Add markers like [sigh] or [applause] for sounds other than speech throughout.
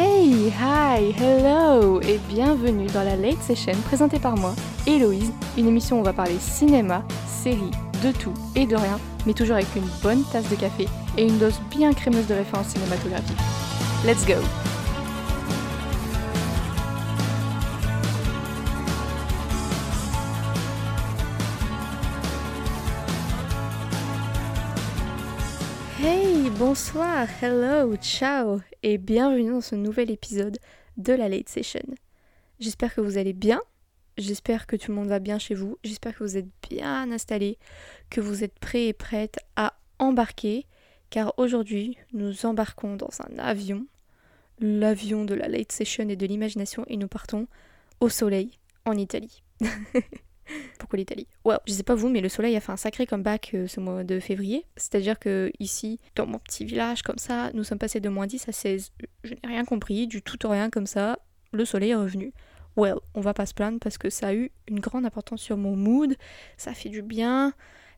Hey, hi, hello et bienvenue dans la Late Session présentée par moi, Héloïse, une émission où on va parler cinéma, séries, de tout et de rien, mais toujours avec une bonne tasse de café et une dose bien crémeuse de références cinématographiques. Let's go bonsoir, hello, ciao et bienvenue dans ce nouvel épisode de la Late Session. J'espère que vous allez bien, j'espère que tout le monde va bien chez vous, j'espère que vous êtes bien installés, que vous êtes prêts et prêtes à embarquer, car aujourd'hui nous embarquons dans un avion, l'avion de la Late Session et de l'imagination, et nous partons au soleil en Italie. [laughs] Pourquoi l'Italie Ouais, je sais pas vous, mais le soleil a fait un sacré comeback euh, ce mois de février. C'est-à-dire que ici, dans mon petit village comme ça, nous sommes passés de moins 10 à 16. Je n'ai rien compris, du tout au rien comme ça, le soleil est revenu. Well, on va pas se plaindre parce que ça a eu une grande importance sur mon mood, ça fait du bien,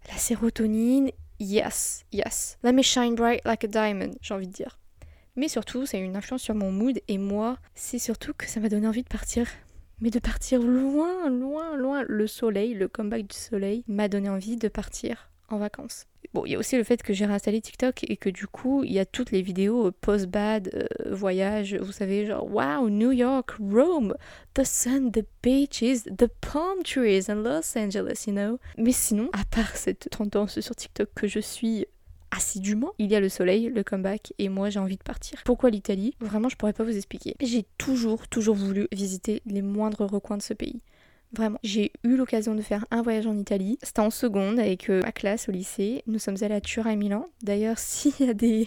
la sérotonine, yes, yes. Let me shine bright like a diamond, j'ai envie de dire. Mais surtout, ça a eu une influence sur mon mood et moi, c'est surtout que ça m'a donné envie de partir mais de partir loin, loin, loin. Le soleil, le comeback du soleil m'a donné envie de partir en vacances. Bon, il y a aussi le fait que j'ai réinstallé TikTok et que du coup, il y a toutes les vidéos post-bad, euh, voyage, vous savez, genre, wow, New York, Rome, the sun, the beaches, the palm trees and Los Angeles, you know. Mais sinon, à part cette tendance sur TikTok que je suis assidûment. Il y a le soleil, le comeback, et moi j'ai envie de partir. Pourquoi l'Italie? Vraiment, je pourrais pas vous expliquer. J'ai toujours, toujours voulu visiter les moindres recoins de ce pays. Vraiment. J'ai eu l'occasion de faire un voyage en Italie. C'était en seconde avec euh, ma classe au lycée. Nous sommes allés à Turin et Milan. D'ailleurs, [laughs] s'il y a des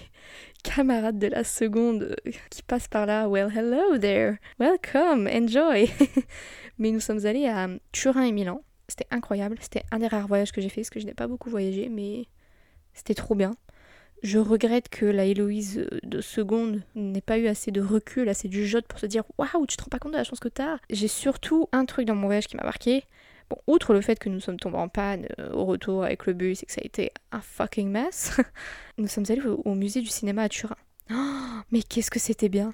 camarades de la seconde euh, qui passent par là, well, hello there. Welcome, enjoy. [laughs] Mais nous sommes allés à Turin et Milan. C'était incroyable. C'était un des rares voyages que j'ai fait parce que je n'ai pas beaucoup voyagé, mais c'était trop bien. Je regrette que la Héloïse de seconde n'ait pas eu assez de recul, assez du jeu pour se dire Waouh, tu te rends pas compte de la chance que t'as J'ai surtout un truc dans mon voyage qui m'a marqué. Bon, outre le fait que nous sommes tombés en panne euh, au retour avec le bus et que ça a été un fucking mess, [laughs] nous sommes allés au, musée du cinéma à Turin. Oh, [gasps] mais qu'est-ce que c'était bien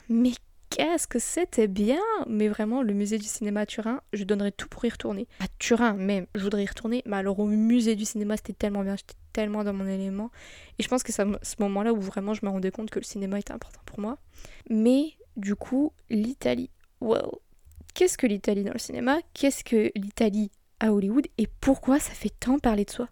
qu'est-ce que c'était bien Mais vraiment, le musée du cinéma à Turin, je donnerais tout pour y retourner. À Turin même, je voudrais y retourner, mais alors au musée du cinéma, c'était tellement bien, j'étais tellement dans mon élément. Et je pense que c'est ce moment-là où vraiment je me rendais compte que le cinéma était important pour moi. Mais du coup, l'Italie. Well, qu'est-ce que l'Italie dans le cinéma? Qu'est-ce que l'Italie à Hollywood? Et pourquoi ça fait tant parler de soi?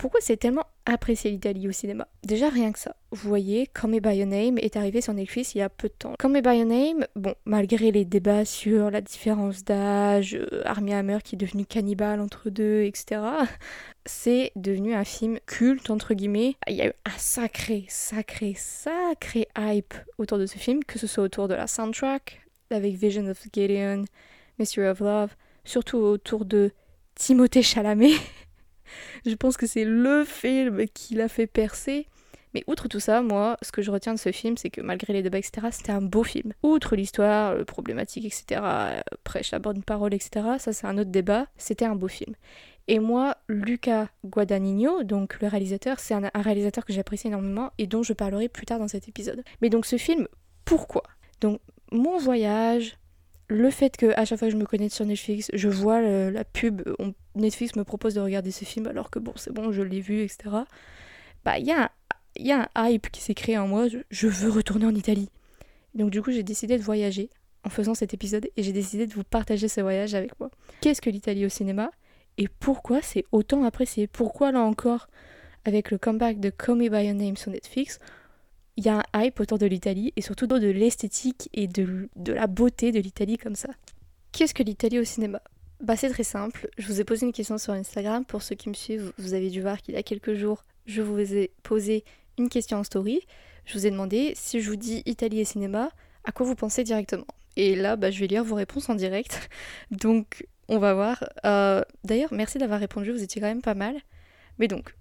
Pourquoi c'est tellement apprécié l'Italie au cinéma? Déjà rien que ça. Vous voyez, Me By Your Name est arrivé sur Netflix il y a peu de temps. Call Me By Your Name, bon, malgré les débats sur la différence d'âge, euh, Armie Hammer qui est devenu cannibale entre deux, etc., [laughs] c'est devenu un film culte, entre guillemets. Il y a eu un sacré, sacré, sacré hype autour de ce film, que ce soit autour de la soundtrack, avec Vision of Gideon, Mystery of Love, surtout autour de Timothée Chalamet. [laughs] je pense que c'est le film qui l'a fait percer. Mais outre tout ça, moi, ce que je retiens de ce film, c'est que malgré les débats, etc., c'était un beau film. Outre l'histoire, le problématique, etc., prêche la bonne parole, etc., ça c'est un autre débat, c'était un beau film. Et moi, Luca Guadagnino, donc le réalisateur, c'est un, un réalisateur que j'apprécie énormément et dont je parlerai plus tard dans cet épisode. Mais donc ce film, pourquoi? Donc mon voyage, le fait que à chaque fois que je me connecte sur Netflix, je vois la pub, Netflix me propose de regarder ce film alors que bon, c'est bon, je l'ai vu, etc. Bah, il y, a un hype qui s'est créé en moi, je, veux retourner en Italie. Donc, du coup, j'ai décidé de voyager en faisant cet épisode et j'ai décidé de vous partager ce voyage avec moi. Qu'est-ce que l'Italie au cinéma et pourquoi c'est autant apprécié? Pourquoi là encore, avec le comeback de Call Me By Your Name sur Netflix, il y a un hype autour de l'Italie et surtout de l'esthétique et de, de la beauté de l'Italie comme ça. Qu'est-ce que l'Italie au cinéma? Bah c'est très simple, je vous ai posé une question sur Instagram, pour ceux qui me suivent, vous avez dû voir qu'il y a quelques jours, je vous ai posé une question en story, je vous ai demandé si je vous dis Italie et cinéma, à quoi vous pensez directement? Et là, bah, je vais lire vos réponses en direct, [laughs] donc on va voir. Euh, d'ailleurs, merci d'avoir répondu, vous étiez quand même pas mal. Mais donc,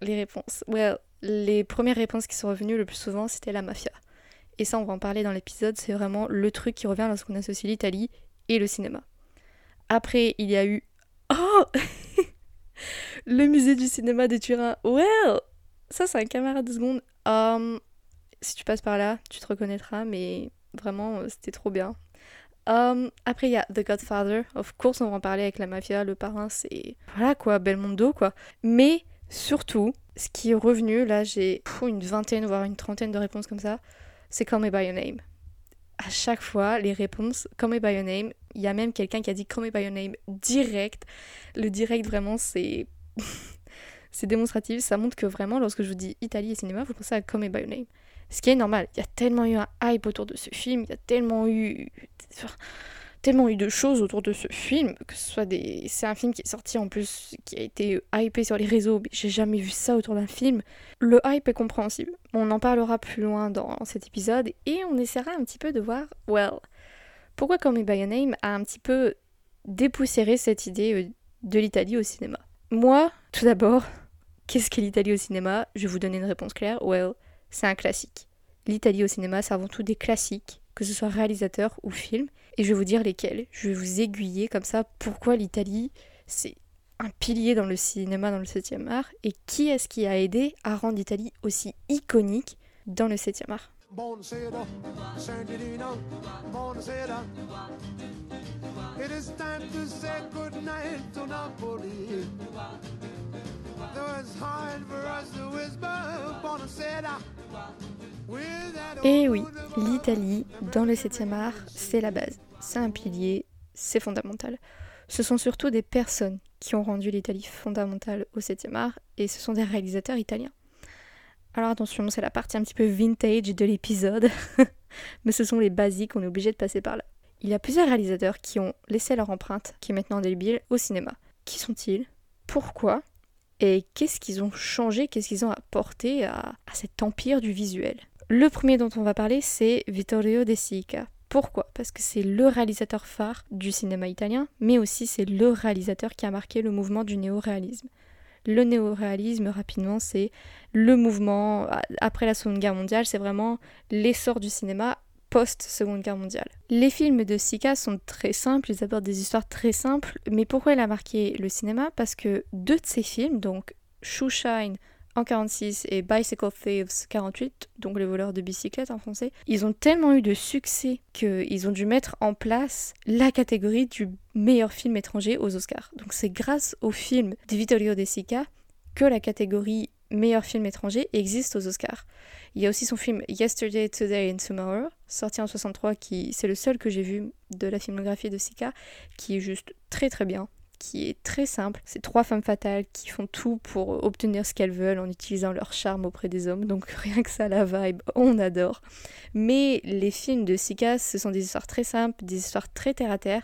les réponses. Well, les premières réponses qui sont revenues le plus souvent, c'était la mafia. Et ça, on va en parler dans l'épisode, c'est vraiment le truc qui revient lorsqu'on associe l'Italie et le cinéma. Après, il y a eu Oh [laughs] Le musée du cinéma de Turin. Well Ça, c'est un camarade de seconde. Um, si tu passes par là, tu te reconnaîtras, mais Vraiment, euh, c'était trop bien. Um, après, il y a The Godfather. Of course, on va en parler avec la mafia. Le parrain, c'est. Voilà quoi, Belmondo quoi. Mais surtout, ce qui est revenu, là, j'ai une vingtaine, voire une trentaine de réponses comme ça. C'est Call Me By Your Name. À chaque fois, les réponses, Call Me By Your Name. Il y a même quelqu'un qui a dit Call Me By Your Name direct. Le direct, vraiment, c'est. [laughs] c'est démonstratif. Ça montre que vraiment, lorsque je vous dis Italie et cinéma, vous pensez à Call Me By Your Name. Ce qui est normal. Il y a tellement eu un hype autour de ce film. Il y a tellement eu tellement eu de choses autour de ce film, que ce soit des... C'est un film qui est sorti en plus, qui a été hypé sur les réseaux, mais j'ai jamais vu ça autour d'un film. Le hype est compréhensible. On en parlera plus loin dans cet épisode, et on essaiera un petit peu de voir, well, pourquoi Call Me By Your Name a un petit peu dépoussiéré cette idée euh, de l'Italie au cinéma. Moi, tout d'abord, qu'est-ce qu'est l'Italie au cinéma? Je vais vous donner une réponse claire. Well, c'est un classique. L'Italie au cinéma, c'est avant tout des classiques que ce soit réalisateur ou film, et je vais vous dire lesquels. Je vais vous aiguiller comme ça pourquoi l'Italie, c'est un pilier dans le cinéma, dans le 7e art, et qui est-ce qui a aidé à rendre l'Italie aussi iconique dans le 7e art? Et oui, l'Italie, dans le 7e art, c'est la base, c'est un pilier, c'est fondamental. Ce sont surtout des personnes qui ont rendu l'Italie fondamentale au 7e art, et ce sont des réalisateurs italiens. Alors attention, c'est la partie un petit peu vintage de l'épisode, [laughs] mais ce sont les basiques, on est obligé de passer par là. Il y a plusieurs réalisateurs qui ont laissé leur empreinte, qui est maintenant indélébile, au cinéma. Qui sont-ils? Pourquoi? Et qu'est-ce qu'ils ont changé? Qu'est-ce qu'ils ont apporté à cet empire du visuel? Le premier dont on va parler, c'est Vittorio De Sica. Pourquoi? Parce que c'est le réalisateur phare du cinéma italien, mais aussi c'est le réalisateur qui a marqué le mouvement du néoréalisme. Le néoréalisme, rapidement, c'est le mouvement après la Seconde Guerre mondiale, c'est vraiment l'essor du cinéma post-Seconde Guerre mondiale. Les films de Sica sont très simples, ils abordent des histoires très simples, mais pourquoi il a marqué le cinéma? Parce que deux de ses films, donc Shoe Shine en 46 et Bicycle Thieves 48, donc les voleurs de bicyclettes en français, ils ont tellement eu de succès qu'ils ont dû mettre en place la catégorie du meilleur film étranger aux Oscars. Donc c'est grâce au film de Vittorio De Sica que la catégorie meilleur film étranger existe aux Oscars. Il y a aussi son film Yesterday, Today and Tomorrow, sorti en 63, qui c'est le seul que j'ai vu de la filmographie de Sica, qui est juste très très bien qui est très simple. C'est trois femmes fatales qui font tout pour obtenir ce qu'elles veulent en utilisant leur charme auprès des hommes. Donc [laughs] rien que ça, la vibe, on adore. Mais les films de Sika, ce sont des histoires très simples, des histoires très terre à terre,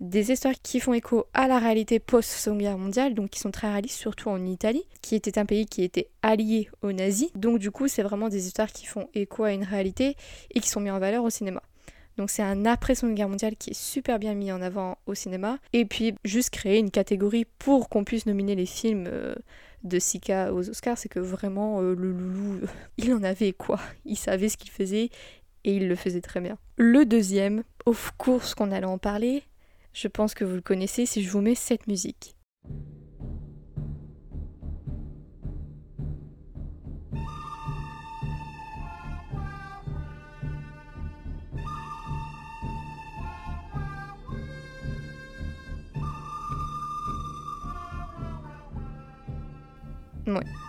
des histoires qui font écho à la réalité post-Seconde Guerre mondiale, donc qui sont très réalistes, surtout en Italie, qui était un pays qui était allié aux nazis. Donc du coup, c'est vraiment des histoires qui font écho à une réalité et qui sont mises en valeur au cinéma. Donc c'est un après Seconde Guerre mondiale qui est super bien mis en avant au cinéma. Et puis juste créer une catégorie pour qu'on puisse nominer les films euh, de Sika aux Oscars, c'est que vraiment euh, le loulou, [laughs] il en avait quoi. Il savait ce qu'il faisait et il le faisait très bien. Le deuxième, of course qu'on allait en parler, je pense que vous le connaissez si je vous mets cette musique.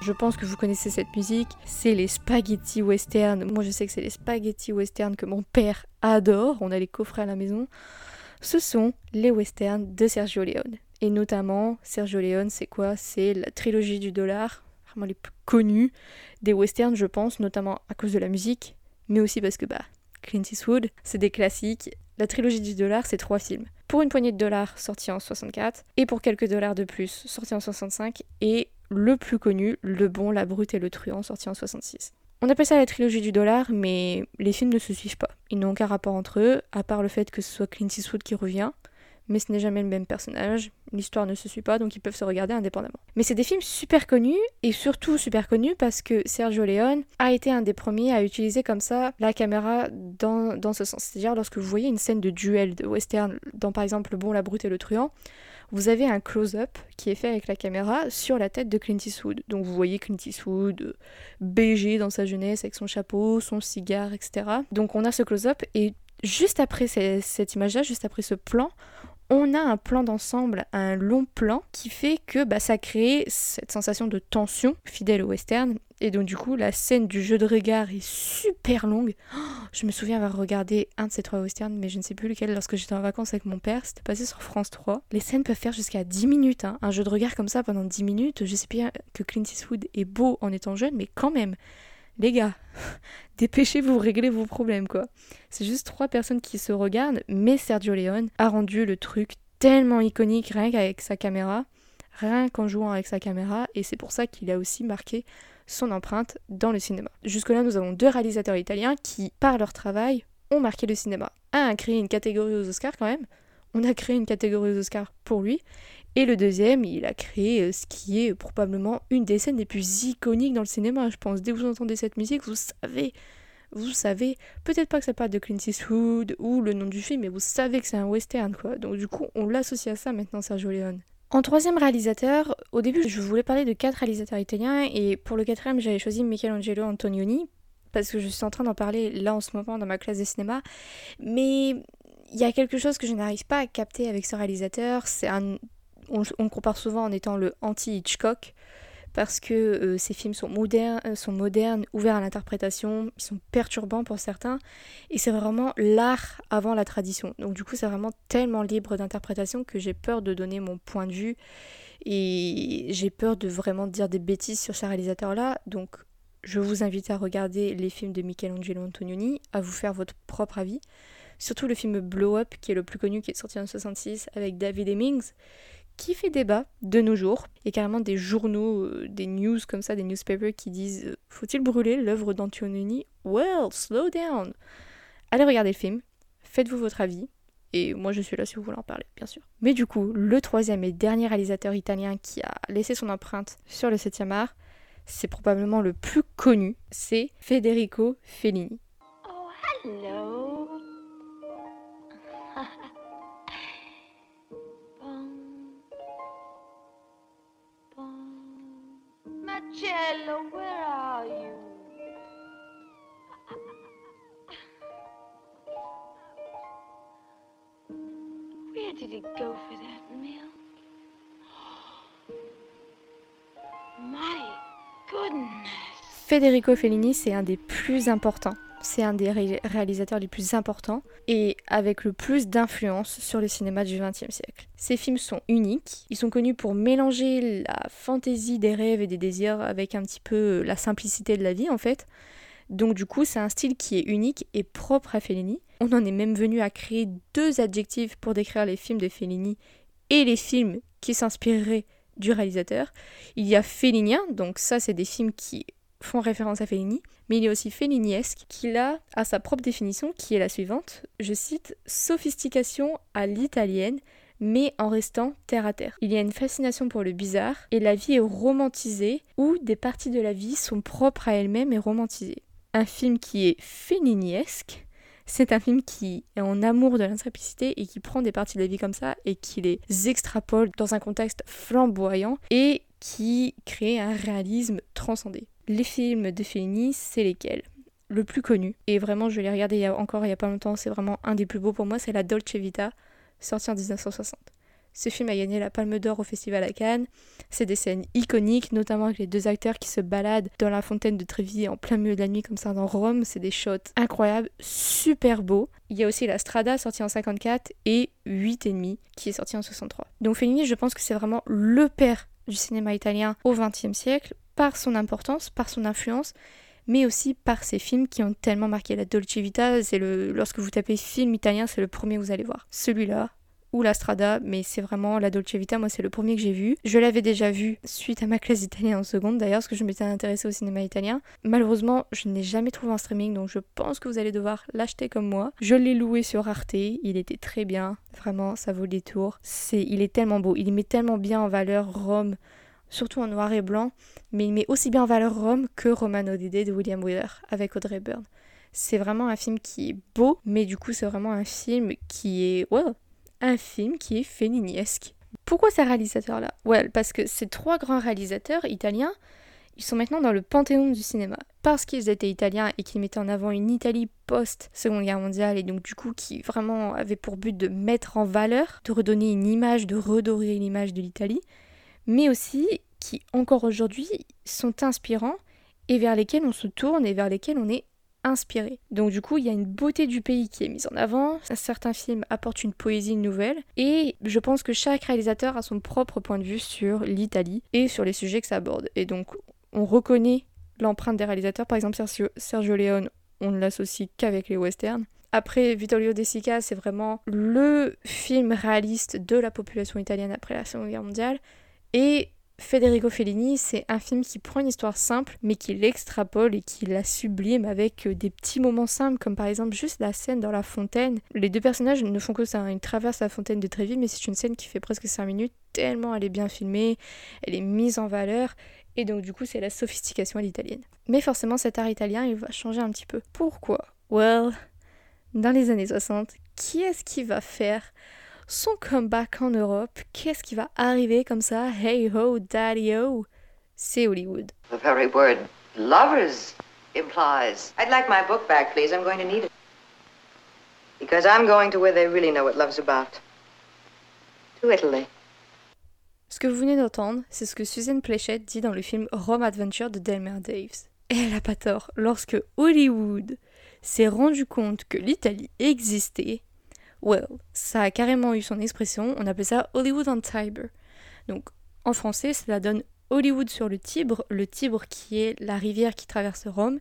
Je pense que vous connaissez cette musique. C'est les spaghetti western. Moi, je sais que c'est les spaghetti western que mon père adore. On a les coffrets à la maison. Ce sont les westerns de Sergio Leone. Et notamment, Sergio Leone, c'est quoi? C'est la trilogie du dollar, vraiment les plus connus des westerns, je pense, notamment à cause de la musique, mais aussi parce que, bah, Clint Eastwood, c'est des classiques. La trilogie du dollar, c'est trois films. Pour une poignée de dollars, sorti en 64, et pour quelques dollars de plus, sorti en 65, et le plus connu, Le Bon, la Brute et le Truand, sorti en 66. On appelle ça la trilogie du dollar, mais les films ne se suivent pas. Ils n'ont aucun rapport entre eux, à part le fait que ce soit Clint Eastwood qui revient, mais ce n'est jamais le même personnage, l'histoire ne se suit pas, donc ils peuvent se regarder indépendamment. Mais c'est des films super connus, et surtout super connus parce que Sergio Leone a été un des premiers à utiliser comme ça la caméra dans, dans ce sens. C'est-à-dire lorsque vous voyez une scène de duel de western dans par exemple Le Bon, la Brute et le Truand, vous avez un close-up qui est fait avec la caméra sur la tête de Clint Eastwood. Donc vous voyez Clint Eastwood euh, BG dans sa jeunesse avec son chapeau, son cigare, etc. Donc on a ce close-up et juste après cette image-là, juste après ce plan, on a un plan d'ensemble, un long plan qui fait que bah, ça crée cette sensation de tension fidèle au western. Et donc du coup, la scène du jeu de regard est super longue. [gasps] Je me souviens avoir regardé un de ces trois westerns, mais je ne sais plus lequel lorsque j'étais en vacances avec mon père. C'était passé sur France 3. Les scènes peuvent faire jusqu'à 10 minutes. Hein. Un jeu de regard comme ça pendant 10 minutes. Je sais bien que Clint Eastwood est beau en étant jeune, mais quand même, les gars, [laughs] dépêchez-vous, réglez vos problèmes, quoi. C'est juste trois personnes qui se regardent, mais Sergio Leone a rendu le truc tellement iconique rien qu'avec sa caméra, rien qu'en jouant avec sa caméra, et c'est pour ça qu'il a aussi marqué son empreinte dans le cinéma. Jusque-là, nous avons deux réalisateurs italiens qui, par leur travail, ont marqué le cinéma. Un a créé une catégorie aux Oscars quand même, on a créé une catégorie aux Oscars pour lui, et le deuxième, il a créé euh, ce qui est probablement une des scènes les plus iconiques dans le cinéma, je pense. Dès que vous entendez cette musique, vous savez, vous savez, peut-être pas que ça parle de Clint Eastwood ou le nom du film, mais vous savez que c'est un western, quoi. Donc du coup, on l'associe à ça maintenant, Sergio Leone. En troisième réalisateur, au début, je voulais parler de quatre réalisateurs italiens, et pour le quatrième, j'avais choisi Michelangelo Antonioni, parce que je suis en train d'en parler là en ce moment dans ma classe de cinéma. Mais il y a quelque chose que je n'arrive pas à capter avec ce réalisateur, on, le compare souvent en étant le anti-Hitchcock parce que euh, ces films sont modernes, euh, sont modernes, ouverts à l'interprétation, ils sont perturbants pour certains, et c'est vraiment l'art avant la tradition. Donc du coup, c'est vraiment tellement libre d'interprétation que j'ai peur de donner mon point de vue et j'ai peur de vraiment dire des bêtises sur ces réalisateurs-là. Donc je vous invite à regarder les films de Michelangelo Antonioni, à vous faire votre propre avis. Surtout le film Blow Up, qui est le plus connu, qui est sorti en 66 avec David Hemmings, qui fait débat de nos jours. Il y a carrément des journaux, euh, des news comme ça, des newspapers qui disent euh, Faut-il brûler l'œuvre d'Antonini? Well, slow down Allez regarder le film, faites-vous votre avis. Et moi je suis là si vous voulez en parler, bien sûr. Mais du coup, le troisième et dernier réalisateur italien qui a laissé son empreinte sur le 7e art, c'est probablement le plus connu, c'est Federico Fellini. Oh, hello Marcello, where are you? Where did he go for that meal? [gasps] My goodness. Federico Fellini, c'est un des plus importants c'est un des réalisateurs les plus importants et avec le plus d'influence sur le cinéma du XXe siècle. Ses films sont uniques, ils sont connus pour mélanger la fantaisie des rêves et des désirs avec un petit peu la simplicité de la vie en fait. Donc du coup, c'est un style qui est unique et propre à Fellini. On en est même venu à créer deux adjectifs pour décrire les films de Fellini et les films qui s'inspireraient du réalisateur. Il y a Fellinien, donc ça c'est des films qui font référence à Fellini, mais il est aussi felliniesque, qui a à sa propre définition, qui est la suivante, je cite, sophistication à l'italienne, mais en restant terre à terre. Il y a une fascination pour le bizarre, et la vie est romantisée, ou des parties de la vie sont propres à elle-même et romantisées. Un film qui est felliniesque, c'est un film qui est en amour de l'insimplicité et qui prend des parties de la vie comme ça et qui les extrapole dans un contexte flamboyant et qui crée un réalisme transcendé. Les films de Fellini, c'est lesquels? Le plus connu, et vraiment je l'ai regardé encore il y a pas longtemps, c'est vraiment un des plus beaux pour moi, c'est La Dolce Vita, sorti en 1960. Ce film a gagné la Palme d'Or au Festival à Cannes. C'est des scènes iconiques, notamment avec les deux acteurs qui se baladent dans la fontaine de Trévi en plein milieu de la nuit comme ça dans Rome. C'est des shots incroyables, super beaux. Il y a aussi La Strada sorti en 54 et 8,5 qui est sorti en 63. Donc Fellini, je pense que c'est vraiment le père du cinéma italien au XXe siècle par son importance, par son influence, mais aussi par ses films qui ont tellement marqué la Dolce Vita. C'est le lorsque vous tapez film italien, c'est le premier que vous allez voir. Celui-là ou la Strada, mais c'est vraiment la Dolce Vita. Moi, c'est le premier que j'ai vu. Je l'avais déjà vu suite à ma classe d'italien en seconde, d'ailleurs, parce que je m'étais intéressée au cinéma italien. Malheureusement, je ne l'ai jamais trouvé en streaming, donc je pense que vous allez devoir l'acheter comme moi. Je l'ai loué sur Arte. Il était très bien. Vraiment, ça vaut le détour. Il est tellement beau. Il met tellement bien en valeur Rome surtout en noir et blanc, mais il met aussi bien en valeur Rome que Romano Dédé de William Wyler avec Audrey Byrne. C'est vraiment un film qui est beau, mais du coup c'est vraiment un film qui est... Ouais, un film qui est féniniesque. Pourquoi ces réalisateurs-là? Well, parce que ces trois grands réalisateurs italiens, ils sont maintenant dans le panthéon du cinéma. Parce qu'ils étaient italiens et qu'ils mettaient en avant une Italie post-Seconde Guerre mondiale et donc du coup qui vraiment avait pour but de mettre en valeur, de redonner une image, de redorer l'image de l'Italie, mais aussi qui encore aujourd'hui sont inspirants et vers lesquels on se tourne et vers lesquels on est inspiré. Donc du coup, il y a une beauté du pays qui est mise en avant, certains films apportent une poésie nouvelle, et je pense que chaque réalisateur a son propre point de vue sur l'Italie et sur les sujets que ça aborde. Et donc on reconnaît l'empreinte des réalisateurs, par exemple Sergio, Leone, on ne l'associe qu'avec les westerns. Après, Vittorio De Sica, c'est vraiment le film réaliste de la population italienne après la Seconde Guerre mondiale. Et Federico Fellini, c'est un film qui prend une histoire simple, mais qui l'extrapole et qui la sublime avec euh, des petits moments simples, comme par exemple juste la scène dans la fontaine. Les deux personnages ne font que ça, hein. ils traversent la fontaine de Trévi, mais c'est une scène qui fait presque 5 minutes, tellement elle est bien filmée, elle est mise en valeur, et donc du coup c'est la sophistication à l'italienne. Mais forcément cet art italien, il va changer un petit peu. Pourquoi? Well, dans les années 60, qui est-ce qui va faire son comeback en Europe. Qu'est-ce qui va arriver comme ça? Hey ho, daddy ho C'est Hollywood. The very word lovers implies. I'd like my book back, please. I'm going to need it. Because I'm going to where they really know what love's about. To Italy. Ce que vous venez d'entendre, c'est ce que Susan Pleshette dit dans le film Rome Adventure de Delmer Daves. Et elle a pas tort. Lorsque Hollywood s'est rendu compte que l'Italie existait, Well, ça a carrément eu son expression, on appelait ça Hollywood on Tiber. Donc en français, cela donne Hollywood sur le Tibre, le Tibre qui est la rivière qui traverse Rome,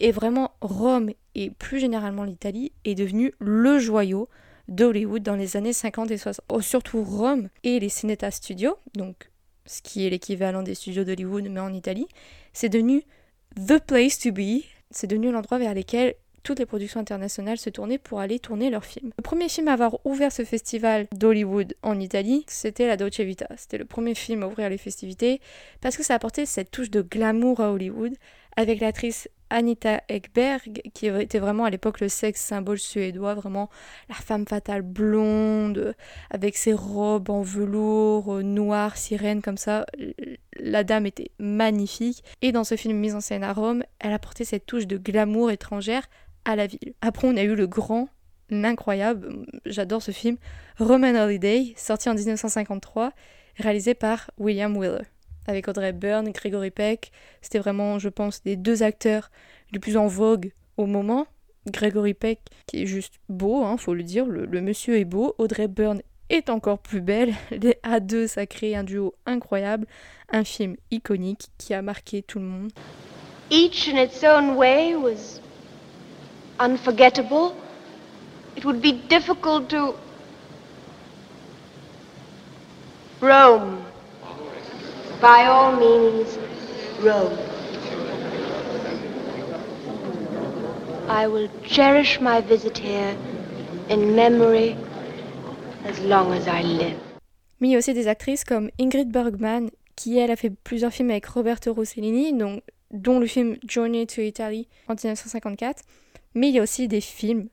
et vraiment Rome et plus généralement l'Italie est devenu le joyau d'Hollywood dans les années 50 et 60. surtout Rome et les Cineta Studios, donc ce qui est l'équivalent des studios d'Hollywood mais en Italie, c'est devenu the place to be, c'est devenu l'endroit vers lequel toutes les productions internationales se tournaient pour aller tourner leurs films. Le premier film à avoir ouvert ce festival d'Hollywood en Italie, c'était La Dolce Vita. C'était le premier film à ouvrir les festivités parce que ça apportait cette touche de glamour à Hollywood avec l'actrice Anita Ekberg, qui était vraiment à l'époque le sexe symbole suédois, vraiment la femme fatale blonde, avec ses robes en velours euh, noir, sirène comme ça. La dame était magnifique. Et dans ce film mis en scène à Rome, elle apportait cette touche de glamour étrangère la ville. Après, on a eu le grand, l'incroyable, j'adore ce film, Roman Holiday, sorti en 1953, réalisé par William Wheeler, avec Audrey Byrne Gregory Peck. C'était vraiment, je pense, les deux acteurs les plus en vogue au moment. Gregory Peck, qui est juste beau, hein, faut le dire, le, le monsieur est beau. Audrey Byrne est encore plus belle. Les A2, ça crée un duo incroyable, un film iconique qui a marqué tout le monde. Each in its own way was unforgettable. It would be difficult to. Rome. By all means, Rome. I will cherish my visit here in memory as long as I live. Mais il y a aussi des actrices comme Ingrid Bergman, qui elle a fait plusieurs films avec Roberto Rossellini, dont le film Journey to Italy en 1954. Mais il y a aussi des films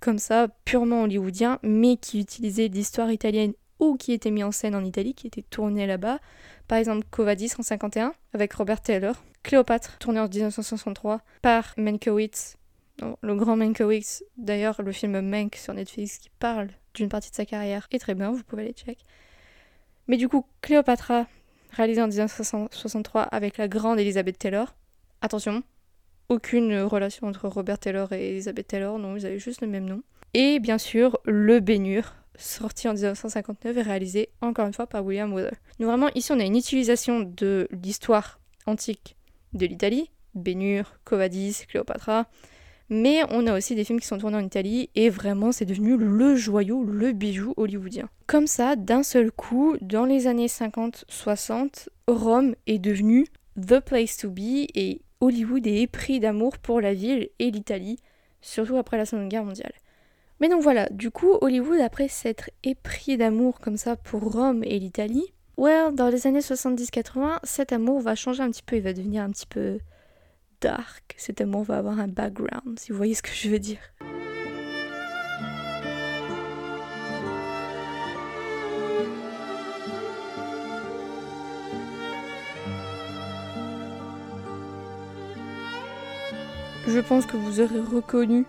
comme ça, purement hollywoodiens, mais qui utilisaient l'histoire italienne ou qui étaient mis en scène en Italie, qui étaient tournés là-bas. Par exemple, Covadis en 51 avec Robert Taylor. Cléopâtre, tourné en 1963 par Mankiewicz, le grand Mankiewicz. D'ailleurs, le film Mank sur Netflix qui parle d'une partie de sa carrière est très bien, vous pouvez aller check. Mais du coup, Cléopatra, réalisé en 1963 avec la grande Elizabeth Taylor. Attention, aucune relation entre Robert Taylor et Elizabeth Taylor, non, ils avaient juste le même nom. Et bien sûr, Le Bénur, sorti en 1959 et réalisé encore une fois par William Weather. Donc vraiment, ici, on a une utilisation de l'histoire antique de l'Italie, Bénur, Covadis, Cléopatra, mais on a aussi des films qui sont tournés en Italie et vraiment c'est devenu le joyau, le bijou hollywoodien. Comme ça, d'un seul coup, dans les années 50-60, Rome est devenu the place to be et Hollywood est épris d'amour pour la ville et l'Italie, surtout après la Seconde Guerre mondiale. Mais donc voilà, du coup, Hollywood, après s'être épris d'amour comme ça pour Rome et l'Italie, well, dans les années 70-80, cet amour va changer un petit peu, il va devenir un petit peu dark. Cet amour va avoir un background, si vous voyez ce que je veux dire. Je pense que vous aurez reconnu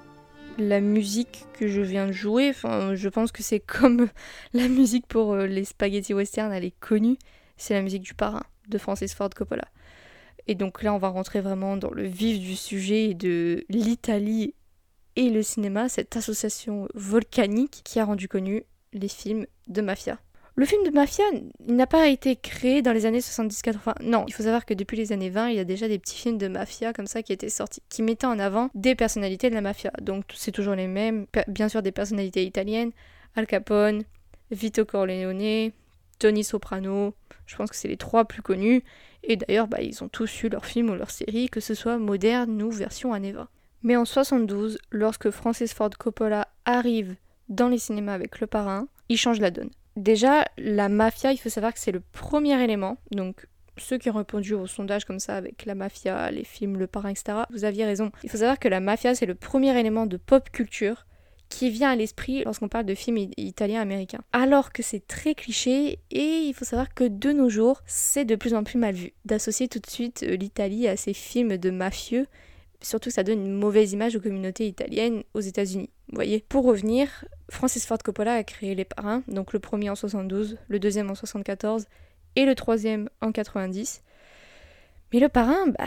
la musique que je viens de jouer. Je pense que c'est comme [laughs] la musique pour euh, les spaghetti western, elle est connue. C'est la musique du parrain de Francis Ford Coppola. Et donc là, on va rentrer vraiment dans le vif du sujet de l'Italie et le cinéma, cette association volcanique qui a rendu connu les films de mafia. Le film de mafia n'a pas été créé dans les années 70-80. Non, il faut savoir que depuis les années 20, il y a déjà des petits films de mafia comme ça qui étaient sortis, qui mettaient en avant des personnalités de la mafia. Donc c'est toujours les mêmes, bien sûr des personnalités italiennes, Al Capone, Vito Corleone, Tony Soprano, je pense que c'est les trois plus connus. Et d'ailleurs, bah, ils ont tous eu leur film ou leur série, que ce soit moderne ou version années 20. Mais en 72, lorsque Francis Ford Coppola arrive dans les cinémas avec Le Parrain, il change la donne. Déjà, la mafia, il faut savoir que c'est le premier élément. Donc, ceux qui ont répondu au sondage comme ça avec la mafia, les films, le parrain, etc., vous aviez raison. Il faut savoir que la mafia, c'est le premier élément de pop culture qui vient à l'esprit lorsqu'on parle de films italiens américains. Alors que c'est très cliché et il faut savoir que de nos jours, c'est de plus en plus mal vu d'associer tout de suite euh, l'Italie à ces films de mafieux surtout que ça donne une mauvaise image aux communautés italiennes aux États-Unis. Voyez Pour revenir, Francis Ford Coppola a créé Les Parrains, donc le premier en 72, le deuxième en 74 et le troisième en 90. Mais Le Parrain, bah,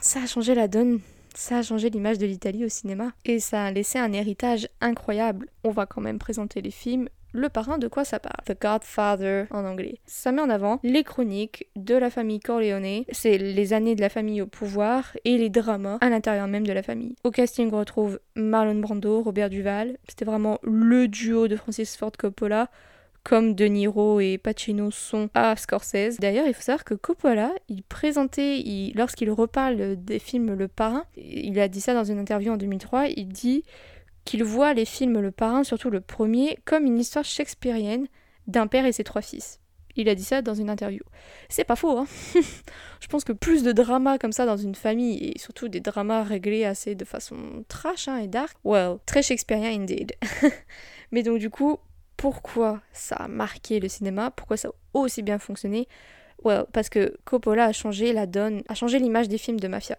ça a changé la donne. Ça a changé l'image de l'Italie au cinéma et ça a laissé un héritage incroyable. On va quand même présenter les films le parrain, de quoi ça parle The Godfather en anglais. Ça met en avant les chroniques de la famille Corleone, c'est les années de la famille au pouvoir et les dramas à l'intérieur même de la famille. Au casting, on retrouve Marlon Brando, Robert Duval. C'était vraiment le duo de Francis Ford Coppola comme De Niro et Pacino sont à Scorsese. D'ailleurs, il faut savoir que Coppola, il présentait, lorsqu'il reparle des films Le Parrain, il a dit ça dans une interview en 2003, il dit qu'il voit les films Le Parrain, surtout le premier, comme une histoire shakespearienne d'un père et ses trois fils. Il a dit ça dans une interview. C'est pas faux, hein [laughs] Je pense que plus de drama comme ça dans une famille, et surtout des dramas réglés assez de façon trash hein, et dark, well, très shakespearien indeed. [laughs] Mais donc du coup, pourquoi ça a marqué le cinéma? Pourquoi ça a aussi bien fonctionné? Well, parce que Coppola a changé la donne, a changé l'image des films de mafia.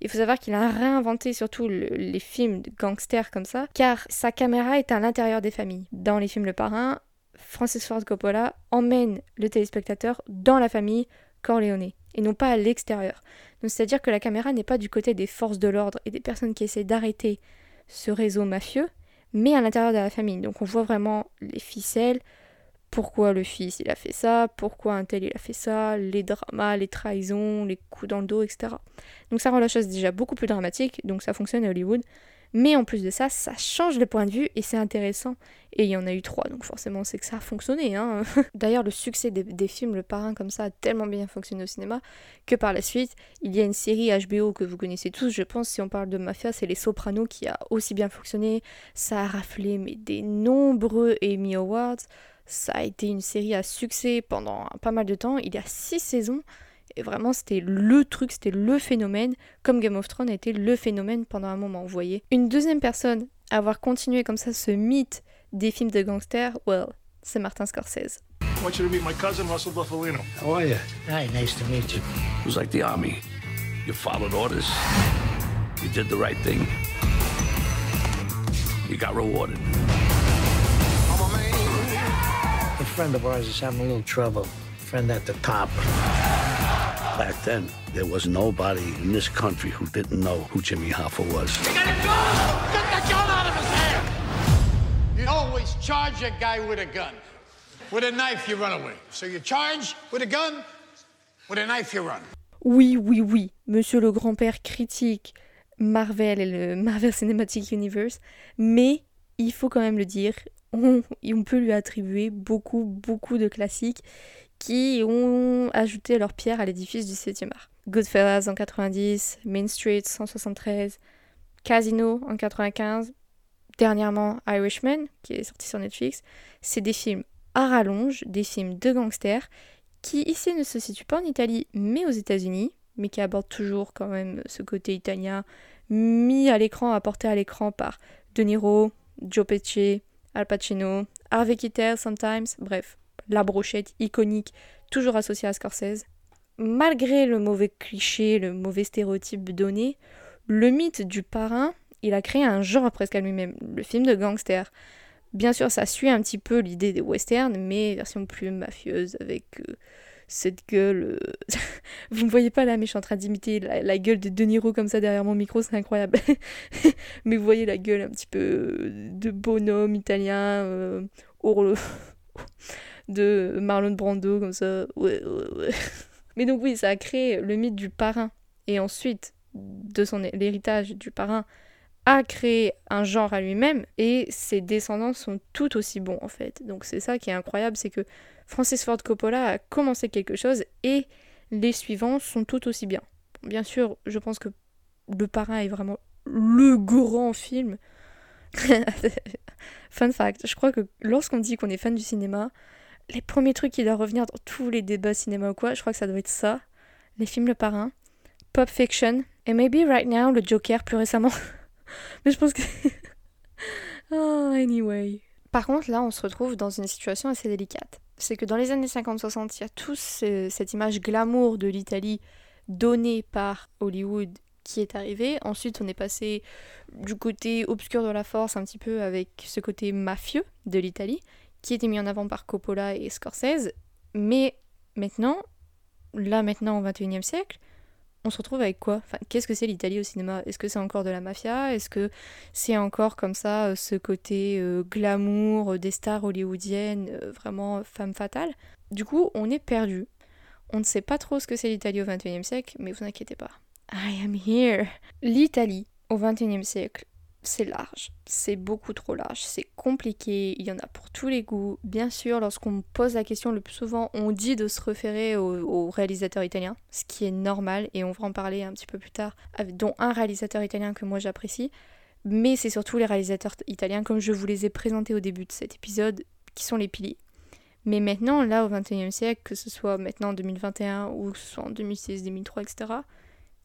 Il faut savoir qu'il a réinventé surtout les films de gangsters comme ça, car sa caméra est à l'intérieur des familles. Dans les films Le Parrain, Francis Ford Coppola emmène le téléspectateur dans la famille Corleone et non pas à l'extérieur. Donc c'est-à-dire que la caméra n'est pas du côté des forces de l'ordre et des personnes qui essaient d'arrêter ce réseau mafieux, mais à l'intérieur de la famille. Donc on voit vraiment les ficelles, pourquoi le fils il a fait ça, pourquoi un tel il a fait ça, les dramas, les trahisons, les coups dans le dos, etc. Donc ça rend la chose déjà beaucoup plus dramatique, donc ça fonctionne à Hollywood. Mais en plus de ça, ça change le point de vue et c'est intéressant. Et il y en a eu trois, donc forcément c'est que ça a fonctionné. Hein. [laughs] D'ailleurs, le succès des, films Le Parrain comme ça a tellement bien fonctionné au cinéma que par la suite, il y a une série HBO que vous connaissez tous, je pense, si on parle de mafia, c'est Les Sopranos qui a aussi bien fonctionné. Ça a raflé mais des nombreux Emmy Awards. Ça a été une série à succès pendant pas mal de temps. Il y a six saisons. Et vraiment, c'était le truc, c'était le phénomène, comme Game of Thrones a été le phénomène pendant un moment, vous voyez. Une deuxième personne à avoir continué comme ça ce mythe des films de gangsters, well, c'est Martin Scorsese. I want you to meet my cousin Russell Buffalino. How are you? Hi, nice to meet you. It was like the army. You followed orders. You did the right thing. You got rewarded. Friend of ours is having a little trouble. Friend at the top. Back then, there was nobody in this country who didn't know who Jimmy Hoffa was. You got a gun! Get the gun out of his hand! You always charge a guy with a gun. With a knife, you run away. So you charge with a gun, with a knife, you run. Oui, oui, oui. Monsieur le grand-père critique Marvel et le Marvel Cinematic Universe, mais il faut quand même le dire, on, on peut lui attribuer beaucoup, beaucoup de classiques qui ont ajouté leur pierre à l'édifice du 7e art. Goodfellas en 90, Main Street 173, Casino en 95, dernièrement Irishman qui est sorti sur Netflix. C'est des films à rallonge, des films de gangsters qui ici ne se situent pas en Italie mais aux États-Unis, mais qui abordent toujours quand même ce côté italien mis à l'écran, apporté à l'écran par De Niro, Joe Pesci, Al Pacino, Harvey Keitel sometimes, bref, la brochette iconique, toujours associée à Scorsese. Malgré le mauvais cliché, le mauvais stéréotype donné, Le mythe du parrain, il a créé un genre presque à lui-même, le film de gangster. Bien sûr, ça suit un petit peu l'idée des westerns, mais version plus mafieuse, avec euh, cette gueule. euh, [laughs] Vous ne voyez pas là, mais je suis en train d'imiter la, gueule de De Niro comme ça derrière mon micro, c'est incroyable. [laughs] mais vous voyez la gueule un petit peu euh, de bonhomme italien, euh, [laughs] de Marlon Brando, comme ça. Mais donc, oui, ça a créé le mythe du parrain. Et ensuite, de son l'héritage du parrain, a créé un genre à lui-même et ses descendants sont tout aussi bons en fait. Donc c'est ça qui est incroyable, c'est que Francis Ford Coppola a commencé quelque chose et les suivants sont tout aussi bien. Bien sûr, je pense que Le Parrain est vraiment le grand film. [laughs] Fun fact, je crois que lorsqu'on dit qu'on est fan du cinéma, les premiers trucs qui doivent revenir dans tous les débats cinéma ou quoi, je crois que ça doit être ça. Les films Le Parrain, Pop Fiction, et maybe right now le Joker plus récemment. [laughs] Mais je pense que... oh, [laughs] anyway. Par contre, là, on se retrouve dans une situation assez délicate. C'est que dans les années 50-60, il y a toute cette image glamour de l'Italie donnée par Hollywood qui est arrivée. Ensuite, on est passé du côté obscur de la force un petit peu avec ce côté mafieux de l'Italie qui était mis en avant par Coppola et Scorsese. Mais maintenant, là maintenant au XXIe siècle, on se retrouve avec quoi? Qu'est-ce que c'est l'Italie au cinéma? Est-ce que c'est encore de la mafia? Est-ce que c'est encore comme ça euh, ce côté euh, glamour euh, des stars hollywoodiennes, vraiment femme fatale? Du coup, on est perdu. On ne sait pas trop ce que c'est l'Italie au XXIe siècle, mais vous inquiétez pas. I am here. L'Italie au XXIe siècle, c'est large, c'est beaucoup trop large, c'est compliqué, il y en a pour tous les goûts. Bien sûr, lorsqu'on me pose la question le plus souvent, on dit de se référer aux, aux réalisateurs italiens, ce qui est normal, et on va en parler un petit peu plus tard, dont un réalisateur italien que moi j'apprécie, mais c'est surtout les réalisateurs italiens, comme je vous les ai présentés au début de cet épisode, qui sont les piliers. Mais maintenant, là, au XXIe siècle, que ce soit maintenant en 2021 ou que ce soit en 2006, 2003, etc.,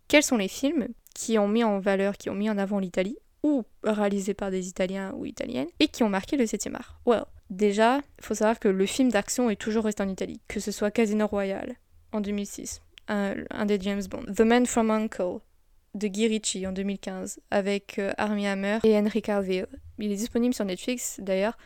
quels sont les films qui ont mis en valeur, qui ont mis en avant l'Italie? Ou réalisés par des Italiens ou Italiennes, et qui ont marqué le 7e art. Well, déjà, il faut savoir que le film d'action est toujours resté en Italie, que ce soit Casino Royale en 2006, un, un des James Bond, The Man from Uncle de Guy Ritchie en 2015, avec euh, Armie Hammer et Henry Cavill. Il est disponible sur Netflix d'ailleurs,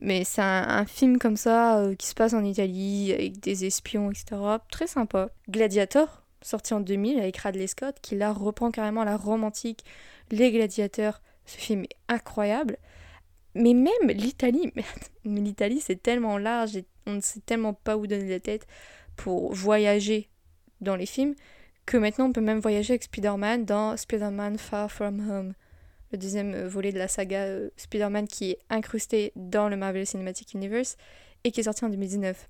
mais c'est un, film comme ça euh, qui se passe en Italie, avec des espions, etc. Très sympa. Gladiator, sorti en 2000 avec Radley Scott, qui là reprend carrément la romantique les gladiateurs, ce film est incroyable. Mais même l'Italie, [laughs] mais l'Italie c'est tellement large et on ne sait tellement pas où donner la tête pour voyager dans les films que maintenant on peut même voyager avec Spider-Man dans Spider-Man Far From Home, le deuxième volet de la saga euh, Spider-Man qui est incrusté dans le Marvel Cinematic Universe et qui est sorti en 2019.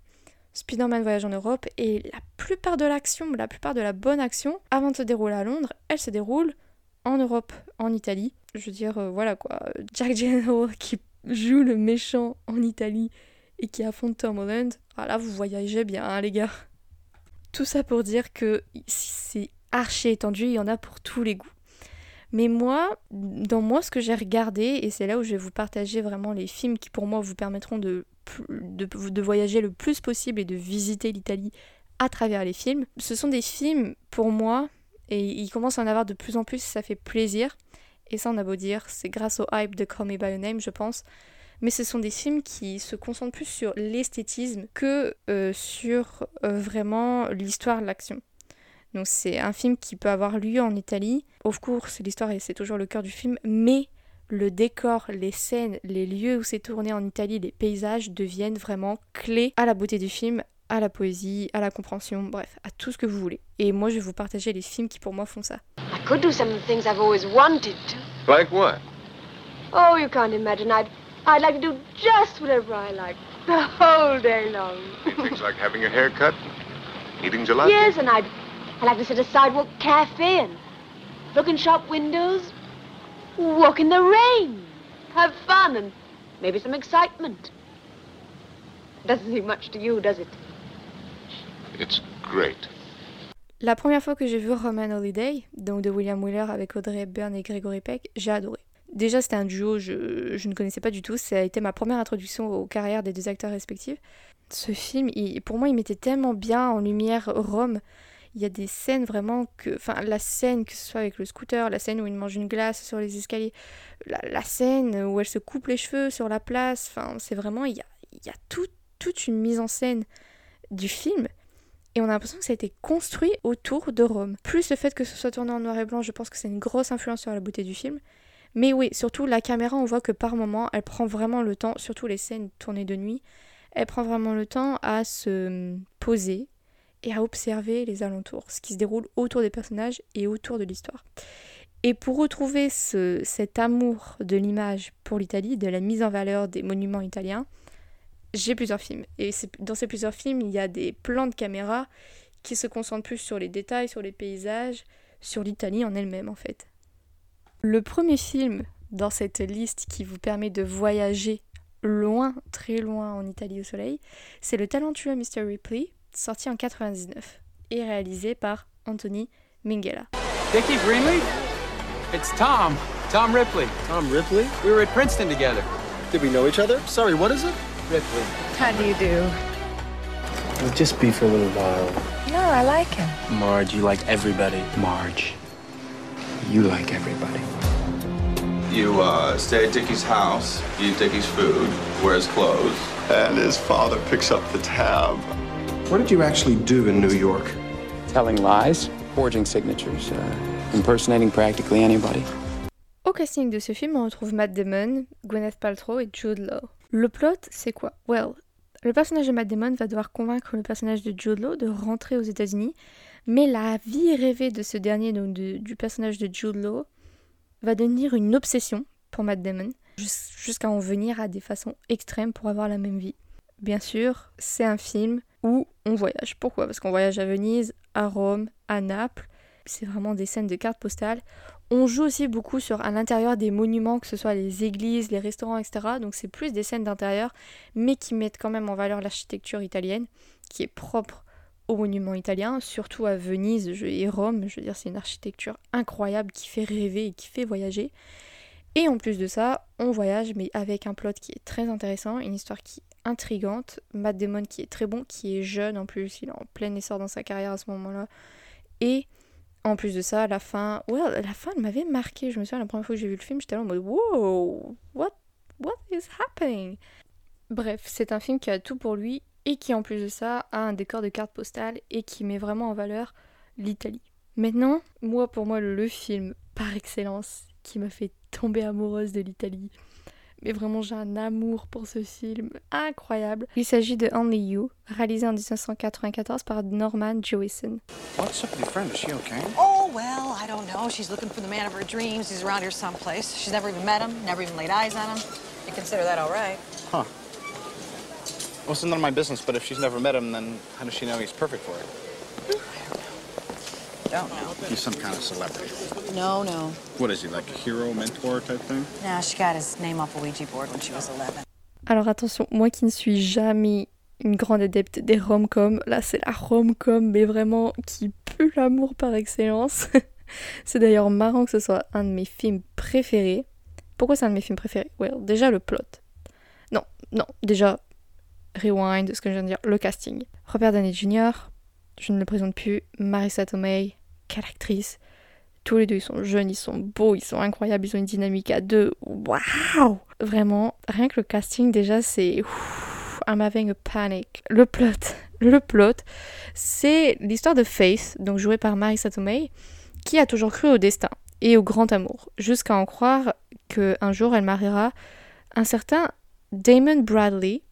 Spider-Man voyage en Europe et la plupart de l'action, la plupart de la bonne action, avant de se dérouler à Londres, elle se déroule en Europe, en Italie. Je veux dire, euh, voilà quoi. Jack Gyllenhaal [laughs] qui joue le méchant en Italie et qui affronte Tom Holland. Ah là, vous voyagez bien, hein, les gars. Tout ça pour dire que c'est archi étendu, il y en a pour tous les goûts. Mais moi, dans moi, ce que j'ai regardé, et c'est là où je vais vous partager vraiment les films qui pour moi vous permettront de, de, de voyager le plus possible et de visiter l'Italie à travers les films, ce sont des films, pour moi, et il commence à en avoir de plus en plus, ça fait plaisir. Et ça, on a beau dire, c'est grâce au hype de Call Me By Your Name, je pense. Mais ce sont des films qui se concentrent plus sur l'esthétisme que euh, sur euh, vraiment l'histoire l'action. Donc c'est un film qui peut avoir lieu en Italie. Of course, l'histoire, c'est toujours le cœur du film, mais le décor, les scènes, les lieux où c'est tourné en Italie, les paysages deviennent vraiment clés à la beauté du film, à la poésie, à la compréhension, bref, à tout ce que vous voulez. Et moi, je vais vous partager les films qui pour moi font ça. I could do some of the things I've always wanted to. Like what? Oh, you can't imagine. I'd, I'd like to do just whatever I like the whole day long. Things like having your hair cut, eating gelato. Yes, and I'd, I'd like to sit at a sidewalk cafe and look in shop windows, walk in the rain, have fun, and maybe some excitement. Doesn't seem much to you, does it? It's great. La première fois que j'ai vu Roman Holiday, donc de William Wheeler avec Audrey Hepburn et Gregory Peck, j'ai adoré. Déjà, c'était un duo, je, je, ne connaissais pas du tout. Ça a été ma première introduction aux carrières des deux acteurs respectifs. Ce film, il, pour moi, il mettait tellement bien en lumière Rome. Il y a des scènes vraiment que. Enfin, la scène, que ce soit avec le scooter, la scène où il mange une glace sur les escaliers, la, la scène où elle se coupe les cheveux sur la place. Enfin, c'est vraiment. Il y a, il y a tout- toute une mise en scène du film. Et on a l'impression que ça a été construit autour de Rome. Plus le fait que ce soit tourné en noir et blanc, je pense que c'est une grosse influence sur la beauté du film. Mais oui, surtout la caméra, on voit que par moment, elle prend vraiment le temps, surtout les scènes tournées de nuit, elle prend vraiment le temps à se poser et à observer les alentours, ce qui se déroule autour des personnages et autour de l'histoire. Et pour retrouver ce- cet amour de l'image pour l'Italie, de la mise en valeur des monuments italiens, j'ai plusieurs films. Et dans ces plusieurs films, il y a des plans de caméra qui se concentrent plus sur les détails, sur les paysages, sur l'Italie en elle-même en fait. Le premier film dans cette liste qui vous permet de voyager loin, très loin en Italie au soleil, c'est le talentueux Mr. Ripley, sorti en 99 et réalisé par Anthony Minghella. Dickie Greenleaf? It's Tom. Tom Ripley. Tom Ripley? We were at Princeton together. Did we know each other? Sorry, what is it? Ripley. How do you do? We'll just be for a little while. No, I like him. Marge, you like everybody. Marge. You like everybody. You uh, stay at Dickie's house, eat Dickie's food, wear his clothes. And his father picks up the tab. What did you actually do in New York? Telling lies, forging signatures, uh, impersonating practically anybody. Au casting de ce film, on retrouve Matt Damon, Gwyneth Paltrow et Jude Law. Le plot, c'est quoi? Well, le personnage de Matt Damon va devoir convaincre le personnage de Jude Law de rentrer aux États-Unis, mais la vie rêvée de ce dernier, donc du personnage de Jude Law, va devenir une obsession pour Matt Damon, jus- jusqu'à en venir à des façons extrêmes pour avoir la même vie. Bien sûr, c'est un film où on voyage. Pourquoi? Parce qu'on voyage à Venise, à Rome, à Naples. C'est vraiment des scènes de cartes postales. On joue aussi beaucoup sur à l'intérieur des monuments, que ce soit les églises, les restaurants, etc. Donc c'est plus des scènes d'intérieur, mais qui mettent quand même en valeur l'architecture italienne, qui est propre aux monuments italiens, surtout à Venise et Rome. Je veux dire, c'est une architecture incroyable qui fait rêver et qui fait voyager. Et en plus de ça, on voyage, mais avec un plot qui est très intéressant, une histoire qui est intrigante, Matt Damon qui est très bon, qui est jeune en plus, il est en plein essor dans sa carrière à ce moment-là. Et en plus de ça, la fin, ouais, la fin m'avait marqué. Je me souviens la première fois que j'ai vu le film, j'étais là en mode wow, what, what is happening? Bref, c'est un film qui a tout pour lui et qui en plus de ça a un décor de carte postale et qui met vraiment en valeur l'Italie. Maintenant, moi pour moi le film par excellence qui m'a fait tomber amoureuse de l'Italie. Mais vraiment j'ai un amour pour ce film incroyable. Il s'agit de Only You, réalisé en 1994 par Norman Jewison. What's up with your friend? Is she okay? Oh, well, I don't know. She's looking for the man of her dreams. He's around here someplace. She's never even met him, never even laid eyes on him. You consider that all right? Huh. Well, it's none of my business, but if she's never met him, then how does she know he's perfect for her? Don't know. He's some kind of celebrity. No, no. What is he, like a hero, mentor type thing? Nah, she got his name off a Ouija board when she was 11. Alors attention, moi qui ne suis jamais une grande adepte des rom-coms, là c'est la rom-com mais vraiment qui pue l'amour par excellence. [laughs] c'est d'ailleurs marrant que ce soit un de mes films préférés. Pourquoi c'est un de mes films préférés? Well, déjà le plot. Non, non, déjà rewind, ce que je viens de dire, le casting. Robert Downey Jr., je ne le présente plus, Marissa Tomei, quelle actrice. Tous les deux, ils sont jeunes, ils sont beaux, ils sont incroyables, ils ont une dynamique à deux. Waouh Vraiment, rien que le casting, déjà, c'est... I'm having a panic. Le plot, [laughs] le plot, c'est l'histoire de Faith, donc jouée par Marissa Tomei, qui a toujours cru au destin et au grand amour, jusqu'à en croire qu'un jour elle mariera un certain Damon Bradley,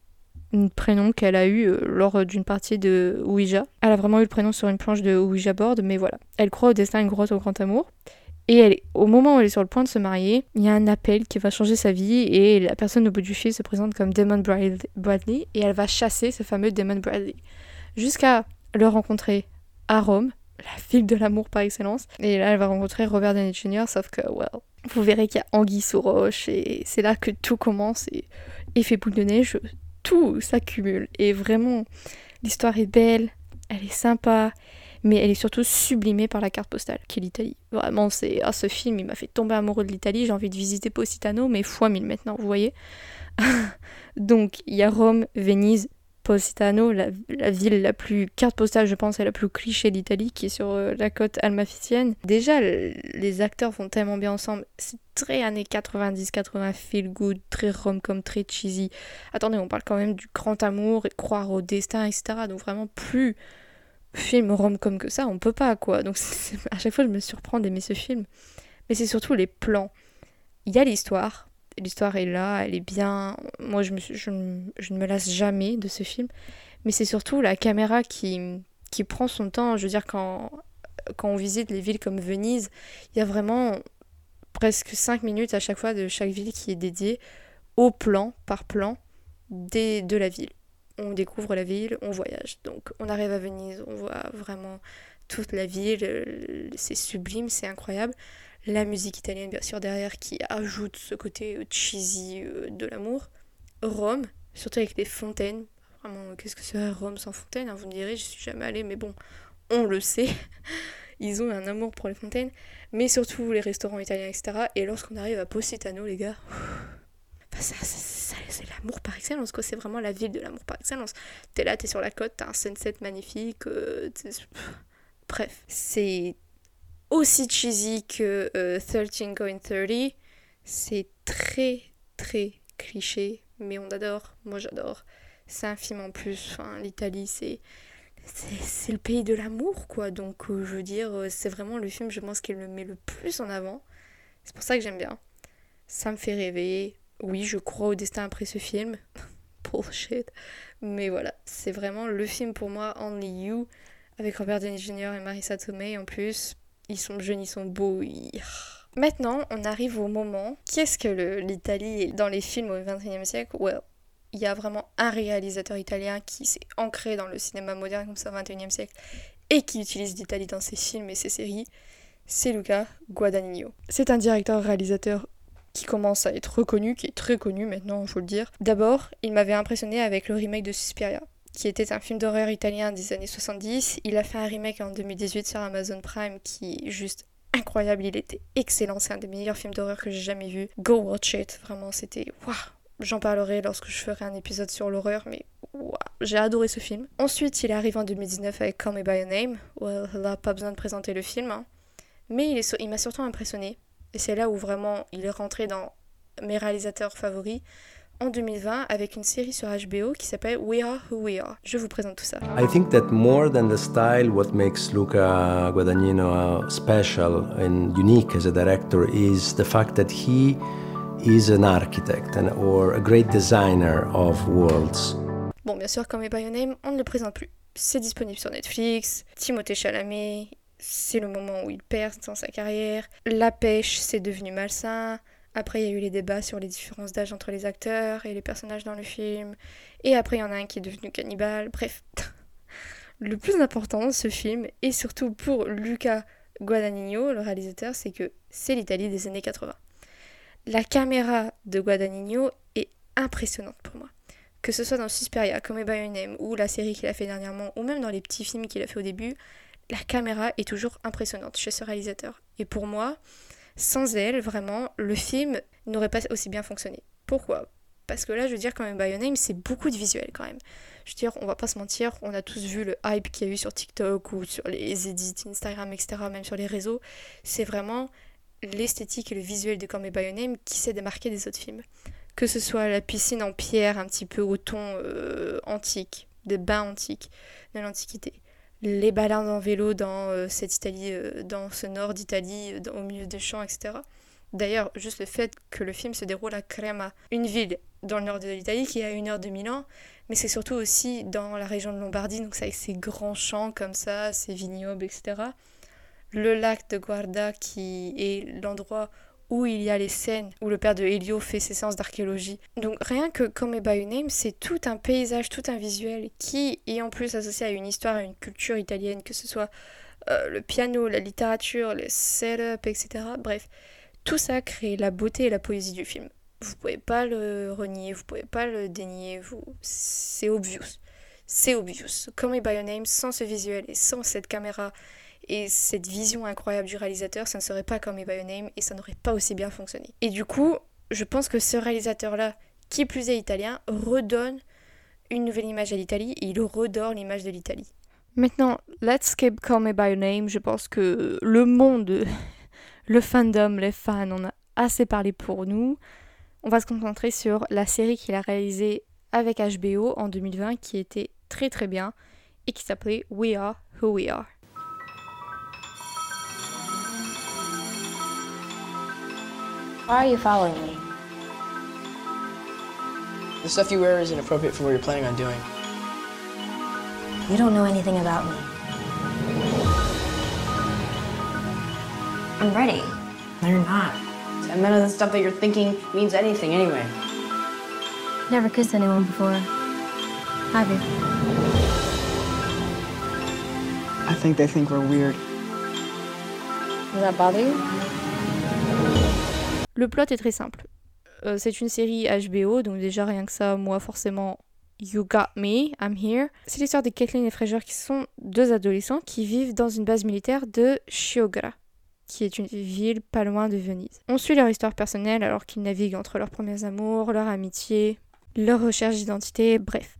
prénom qu'elle a eu euh, lors d'une partie de Ouija. Elle a vraiment eu le prénom sur une planche de Ouija board, mais voilà. Elle croit au destin, une grosse au grand amour. Et elle, au moment où elle est sur le point de se marier, il y a un appel qui va changer sa vie et la personne au bout du fil se présente comme Damon Brad- Bradley et elle va chasser ce fameux Damon Bradley. Jusqu'à le rencontrer à Rome, la ville de l'amour par excellence. Et là, elle va rencontrer Robert Downey Jr., sauf que, well, vous verrez qu'il y a Anguille sous roche et c'est là que tout commence et effet boule de neige, tout s'accumule. Et vraiment, l'histoire est belle, elle est sympa, mais elle est surtout sublimée par la carte postale, qui est l'Italie. Vraiment, c'est. Ah, ce film, il m'a fait tomber amoureux de l'Italie. J'ai envie de visiter Positano, mais fois mille maintenant, vous voyez. [laughs] Donc, il y a Rome, Venise, Positano, la, ville la plus carte postale, je pense, et la plus cliché d'Italie, qui est sur euh, la côte almaficienne. Déjà, les acteurs vont tellement bien ensemble. C'est très années 90-80, feel good, très rom-com, très cheesy. Attendez, on parle quand même du grand amour et croire au destin, etc. Donc vraiment plus film rom-com que ça, on peut pas, quoi. Donc [laughs] à chaque fois, je me surprends d'aimer ce film. Mais c'est surtout les plans. Il y a l'histoire, l'histoire est là, elle est bien. Moi, je, me je, ne me lasse jamais de ce film. Mais c'est surtout la caméra qui, qui prend son temps. Je veux dire, quand, quand on visite les villes comme Venise, il y a vraiment presque 5 minutes à chaque fois de chaque ville qui est dédiée au plan, par plan, des, de la ville. On découvre la ville, on voyage. Donc on arrive à Venise, on voit vraiment toute la ville, c'est sublime, c'est incroyable la musique italienne bien sûr derrière qui ajoute ce côté euh, cheesy euh, de l'amour. Rome, surtout avec les fontaines. Vraiment, qu'est-ce que c'est Rome sans fontaine hein, Vous me direz, je suis jamais allée, mais bon, on le sait. [laughs] Ils ont un amour pour les fontaines, mais surtout les restaurants italiens, etc. Et lorsqu'on arrive à Positano, les gars, ça, c'est l'amour par excellence, quoi. C'est vraiment la ville de l'amour par excellence. T'es là, t'es sur la côte, t'as un sunset magnifique. Euh, bref, c'est aussi cheesy que 13 euh, Going 30. C'est très très cliché, mais on adore. Moi j'adore. C'est un film en plus. Enfin, l'Italie, c'est c'est le pays de l'amour, quoi. Donc, euh, je veux dire, euh, c'est vraiment le film, je pense, qu'il le met le plus en avant. C'est pour ça que j'aime bien. Ça me fait rêver. Oui, je crois au destin après ce film. [laughs] Bullshit. Mais voilà, c'est vraiment le film pour moi, Only You, avec Robert Downey Jr. et Marissa Tomei en plus ils sont jeunes, ils sont beaux. Maintenant, on arrive au moment. Qu'est-ce que l'Italie dans les films au XXIe siècle? Well, il y a vraiment un réalisateur italien qui s'est ancré dans le cinéma moderne comme ça au XXIe siècle et qui utilise l'Italie dans ses films et ses séries. C'est Luca Guadagnino. C'est un directeur-réalisateur qui commence à être reconnu, qui est très connu maintenant, il faut le dire. D'abord, il m'avait impressionné avec le remake de Suspiria qui était un film d'horreur italien des années 70. Il a fait un remake en 2018 sur Amazon Prime qui est juste incroyable. Il était excellent. C'est un des meilleurs films d'horreur que j'ai jamais vu. Go watch it. Vraiment, c'était waouh. J'en parlerai lorsque je ferai un épisode sur l'horreur, mais waouh, j'ai adoré ce film. Ensuite, il arrive en 2019 avec Call Me By Your Name. Well, là, pas besoin de présenter le film. Hein. Mais il, il m'a surtout impressionné. Et c'est là où vraiment il est rentré dans mes réalisateurs favoris en 2020 avec une série sur HBO qui s'appelle We Are Who We Are. Je vous présente tout ça. I think that more than the style, what makes Luca Guadagnino special and unique as a director is the fact that he is an architect and, or a great designer of worlds. Bon, bien sûr, comme By Your Name, on ne le présente plus. C'est disponible sur Netflix. Timothée Chalamet, c'est le moment où il perd dans sa carrière. La pêche, c'est devenu malsain. Après, il y a eu les débats sur les différences d'âge entre les acteurs et les personnages dans le film. Et après, il y en a un qui est devenu cannibale. Bref. [laughs] le plus important dans ce film, et surtout pour Luca Guadagnino, le réalisateur, c'est que c'est l'Italie des années 80. La caméra de Guadagnino est impressionnante pour moi. Que ce soit dans Suspiria, Come by ou la série qu'il a fait dernièrement, ou même dans les petits films qu'il a fait au début, la caméra est toujours impressionnante chez ce réalisateur. Et pour moi, sans elle, vraiment, le film n'aurait pas aussi bien fonctionné. Pourquoi? Parce que là, je veux dire, quand même, By Name, c'est beaucoup de visuel quand même. Je veux dire, on va pas se mentir, on a tous vu le hype qu'il y a eu sur TikTok ou sur les edits Instagram, etc., même sur les réseaux. C'est vraiment l'esthétique et le visuel de Come By Name qui s'est démarqué des autres films. Que ce soit la piscine en pierre, un petit peu au ton euh, antique, des bains antiques de l'Antiquité les balades en vélo dans euh, cette Italie, euh, dans ce nord d'Italie, euh, au milieu des champs, etc. D'ailleurs, juste le fait que le film se déroule à Crema, une ville dans le nord de l'Italie qui est à une heure de Milan, mais c'est surtout aussi dans la région de Lombardie, donc ça avec ses grands champs comme ça, ses vignobles, etc. Le lac de Guarda qui est l'endroit où il y a les scènes où le père de Helio fait ses séances d'archéologie. Donc rien que Come By Your Name, c'est tout un paysage, tout un visuel qui est en plus associé à une histoire, à une culture italienne, que ce soit euh, le piano, la littérature, le setup, etc. Bref, tout ça crée la beauté et la poésie du film. Vous pouvez pas le renier, vous pouvez pas le dénier, vous... c'est obvious. C'est obvious. Come By Your Name, sans ce visuel et sans cette caméra et cette vision incroyable du réalisateur, ça ne serait pas comme By Your Name et ça n'aurait pas aussi bien fonctionné. Et du coup, je pense que ce réalisateur-là, qui plus est italien, redonne une nouvelle image à l'Italie et il redore l'image de l'Italie. Maintenant, let's skip Call Me By Your Name. Je pense que le monde, [laughs] le fandom, les fans, on a assez parlé pour nous. On va se concentrer sur la série qu'il a réalisée avec HBO en 2020 qui était très très bien et qui s'appelait We Are Who We Are. Why are you following me? The stuff you wear is inappropriate for what you're planning on doing. You don't know anything about me. I'm ready. No, you're not. And none of the stuff that you're thinking means anything anyway. Never kissed anyone before. Have you? I think they think we're weird. Does that bother you? Le plot est très simple. Euh, c'est une série HBO, donc déjà rien que ça, moi forcément, You Got Me, I'm Here. C'est l'histoire de Kathleen et Fraser qui sont deux adolescents qui vivent dans une base militaire de Chiogara, qui est une ville pas loin de Venise. On suit leur histoire personnelle alors qu'ils naviguent entre leurs premiers amours, leur amitié, leur recherche d'identité, bref,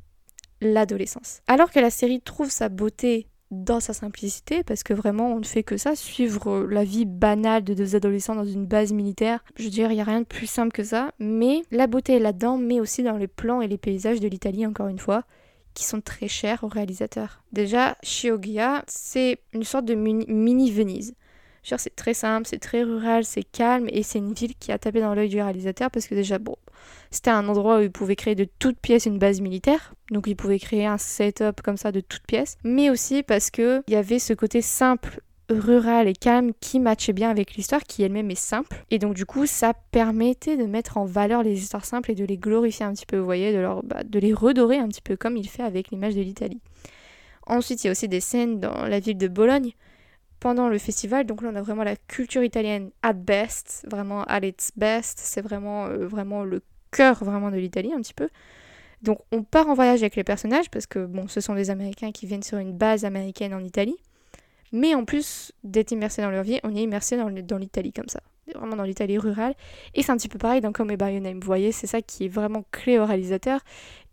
l'adolescence. Alors que la série trouve sa beauté dans sa simplicité, parce que vraiment on ne fait que ça, suivre la vie banale de deux adolescents dans une base militaire. Je veux dire, il n'y a rien de plus simple que ça, mais la beauté est là-dedans, mais aussi dans les plans et les paysages de l'Italie, encore une fois, qui sont très chers aux réalisateurs. Déjà, Chioggia, c'est une sorte de mini-Venise. C'est très simple, c'est très rural, c'est calme et c'est une ville qui a tapé dans l'œil du réalisateur parce que déjà, bon, c'était un endroit où il pouvait créer de toutes pièces une base militaire, donc il pouvait créer un setup comme ça de toutes pièces, mais aussi parce que il y avait ce côté simple rural et calme qui matchait bien avec l'histoire qui elle-même est simple et donc du coup ça permettait de mettre en valeur les histoires simples et de les glorifier un petit peu vous voyez de, leur, bah, de les redorer un petit peu comme il fait avec l'image de l'Italie ensuite il y a aussi des scènes dans la ville de Bologne pendant le festival. Donc là, on a vraiment la culture italienne at best, vraiment at its best. C'est vraiment, euh, vraiment le cœur vraiment de l'Italie un petit peu. Donc on part en voyage avec les personnages parce que bon, ce sont des Américains qui viennent sur une base américaine en Italie. Mais en plus d'être immersés dans leur vie, on est immersé dans, l'Italie comme ça. Vraiment dans l'Italie rurale. Et c'est un petit peu pareil dans Come By Your Name. Vous voyez, c'est ça qui est vraiment clé au réalisateur.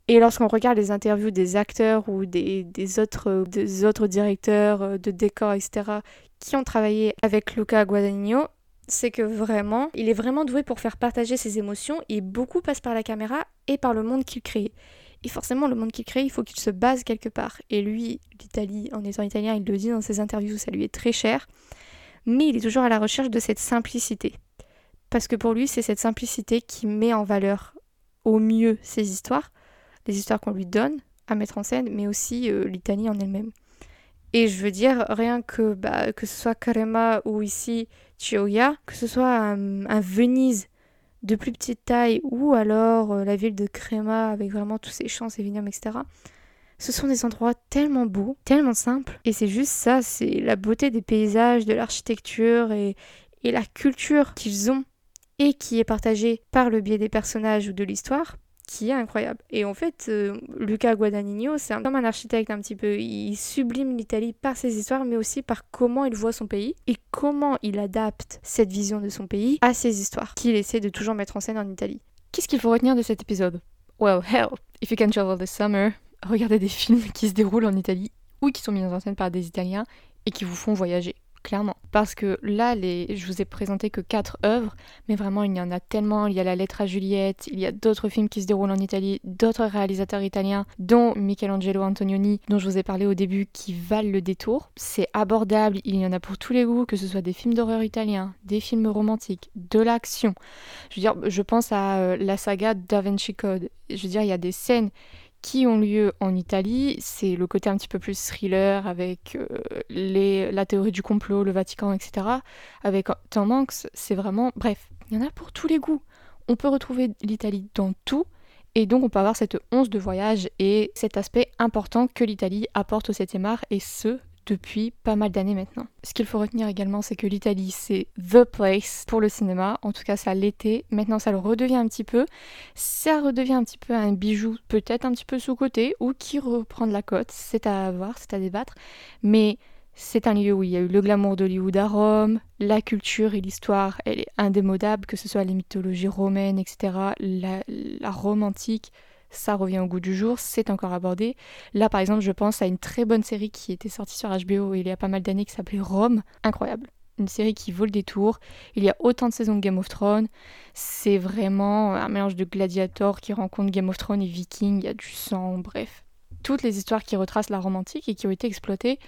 Et lorsqu'on regarde les interviews des acteurs ou des, des, autres, des autres directeurs euh, de décors, etc., qui ont travaillé avec Luca Guadagnino, c'est que vraiment, il est vraiment doué pour faire partager ses émotions et beaucoup passe par la caméra et par le monde qu'il crée. Et forcément, le monde qu'il crée, il faut qu'il se base quelque part. Et lui, l'Italie, en étant italien, il le dit dans ses interviews, ça lui est très cher. Mais il est toujours à la recherche de cette simplicité. Parce que pour lui, c'est cette simplicité qui met en valeur au mieux ses histoires, les histoires qu'on lui donne à mettre en scène, mais aussi euh, l'Italie en elle-même. Et je veux dire, rien que, bah, que ce soit Karema ou ici Chioya, que ce soit un, Venise de plus petite taille ou alors euh, la ville de Crema avec vraiment tous ses champs, ses vignobles, etc. Ce sont des endroits tellement beaux, tellement simples. Et c'est juste ça, c'est la beauté des paysages, de l'architecture et, et la culture qu'ils ont et qui est partagée par le biais des personnages ou de l'histoire qui est incroyable. Et en fait, euh, Luca Guadagnino, c'est comme un architecte un petit peu. Il sublime l'Italie par ses histoires, mais aussi par comment il voit son pays et comment il adapte cette vision de son pays à ses histoires, qu'il essaie de toujours mettre en scène en Italie. Qu'est-ce qu'il faut retenir de cet épisode? Well, hell, if you can travel this summer, regardez des films qui se déroulent en Italie ou qui sont mis en scène par des Italiens et qui vous font voyager clairement. Parce que là, les, je vous ai présenté que quatre œuvres, mais vraiment, il y en a tellement. Il y a La lettre à Juliette, il y a d'autres films qui se déroulent en Italie, d'autres réalisateurs italiens, dont Michelangelo Antonioni, dont je vous ai parlé au début, qui valent le détour. C'est abordable, il y en a pour tous les goûts, que ce soit des films d'horreur italiens, des films romantiques, de l'action. Je veux dire, je pense à euh, la saga Da Vinci Code. Je veux dire, il y a des scènes qui ont lieu en Italie. C'est le côté un petit peu plus thriller avec euh, la théorie du complot, le Vatican, etc. Avec Tom c'est vraiment... Bref, il y en a pour tous les goûts. On peut retrouver l'Italie dans tout. Et donc on peut avoir cette once de voyage et cet aspect important que l'Italie apporte au 7e art, et ce, depuis pas mal d'années maintenant. Ce qu'il faut retenir également, c'est que l'Italie, c'est the place pour le cinéma. En tout cas, ça l'était. Maintenant, ça le redevient un petit peu. Ça redevient un petit peu un bijou, peut-être un petit peu sous-côté, ou qui reprend de la cote. C'est à voir, c'est à débattre. Mais c'est un lieu où il y a eu le glamour d'Hollywood à Rome, la culture et l'histoire, elle est indémodable, que ce soit les mythologies romaines, etc., la, la Rome antique, ça revient au goût du jour, c'est encore abordé. Là par exemple je pense à une très bonne série qui était sortie sur HBO il y a pas mal d'années qui s'appelait Rome, incroyable. Une série qui vaut le détour. Il y a autant de saisons de Game of Thrones. C'est vraiment un mélange de gladiators qui rencontrent Game of Thrones et Vikings. Il y a du sang, bref. Toutes les histoires qui retracent la Rome antique et qui ont été exploitées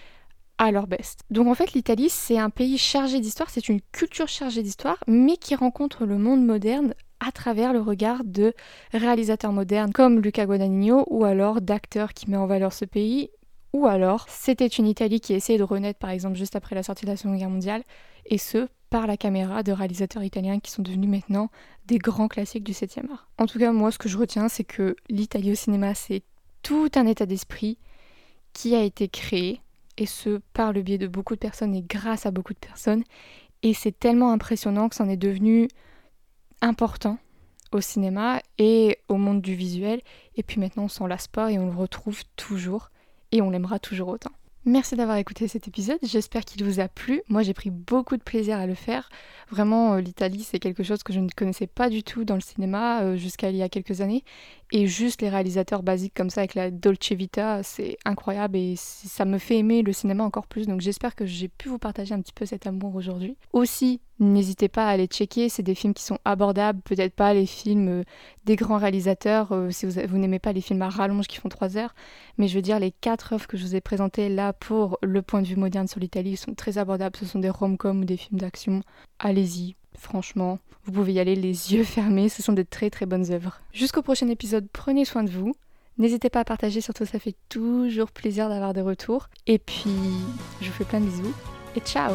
à leur best. Donc en fait l'Italie c'est un pays chargé d'histoire, c'est une culture chargée d'histoire, mais qui rencontre le monde moderne à travers le regard de réalisateurs modernes comme Luca Guadagnino ou alors d'acteurs qui mettent en valeur ce pays ou alors c'était une Italie qui essayait de renaître par exemple juste après la sortie de la Seconde Guerre mondiale et ce par la caméra de réalisateurs italiens qui sont devenus maintenant des grands classiques du 7e art. En tout cas moi ce que je retiens c'est que l'Italie au cinéma c'est tout un état d'esprit qui a été créé et ce par le biais de beaucoup de personnes et grâce à beaucoup de personnes et c'est tellement impressionnant que c'en est devenu important au cinéma et au monde du visuel. Et puis maintenant, on s'en lasse pas et on le retrouve toujours et on l'aimera toujours autant. Merci d'avoir écouté cet épisode, j'espère qu'il vous a plu. Moi j'ai pris beaucoup de plaisir à le faire. Vraiment, euh, l'Italie c'est quelque chose que je ne connaissais pas du tout dans le cinéma euh, jusqu'à il y a quelques années. Et juste les réalisateurs basiques comme ça avec la Dolce Vita, c'est incroyable et ça me fait aimer le cinéma encore plus. Donc j'espère que j'ai pu vous partager un petit peu cet amour aujourd'hui. Aussi, n'hésitez pas à aller checker, c'est des films qui sont abordables, peut-être pas les films euh, des grands réalisateurs, euh, si vous, n'aimez pas les films à rallonge qui font 3 heures, mais je veux dire les quatre œuvres que je vous ai présentées là pour le point de vue moderne sur l'Italie sont très abordables, ce sont des rom-coms ou des films d'action. Allez-y, Franchement, vous pouvez y aller les [laughs] yeux fermés, ce sont de très très bonnes œuvres. Jusqu'au prochain épisode, prenez soin de vous. N'hésitez pas à partager, surtout ça fait toujours plaisir d'avoir des retours. Et puis, je vous fais plein de bisous et ciao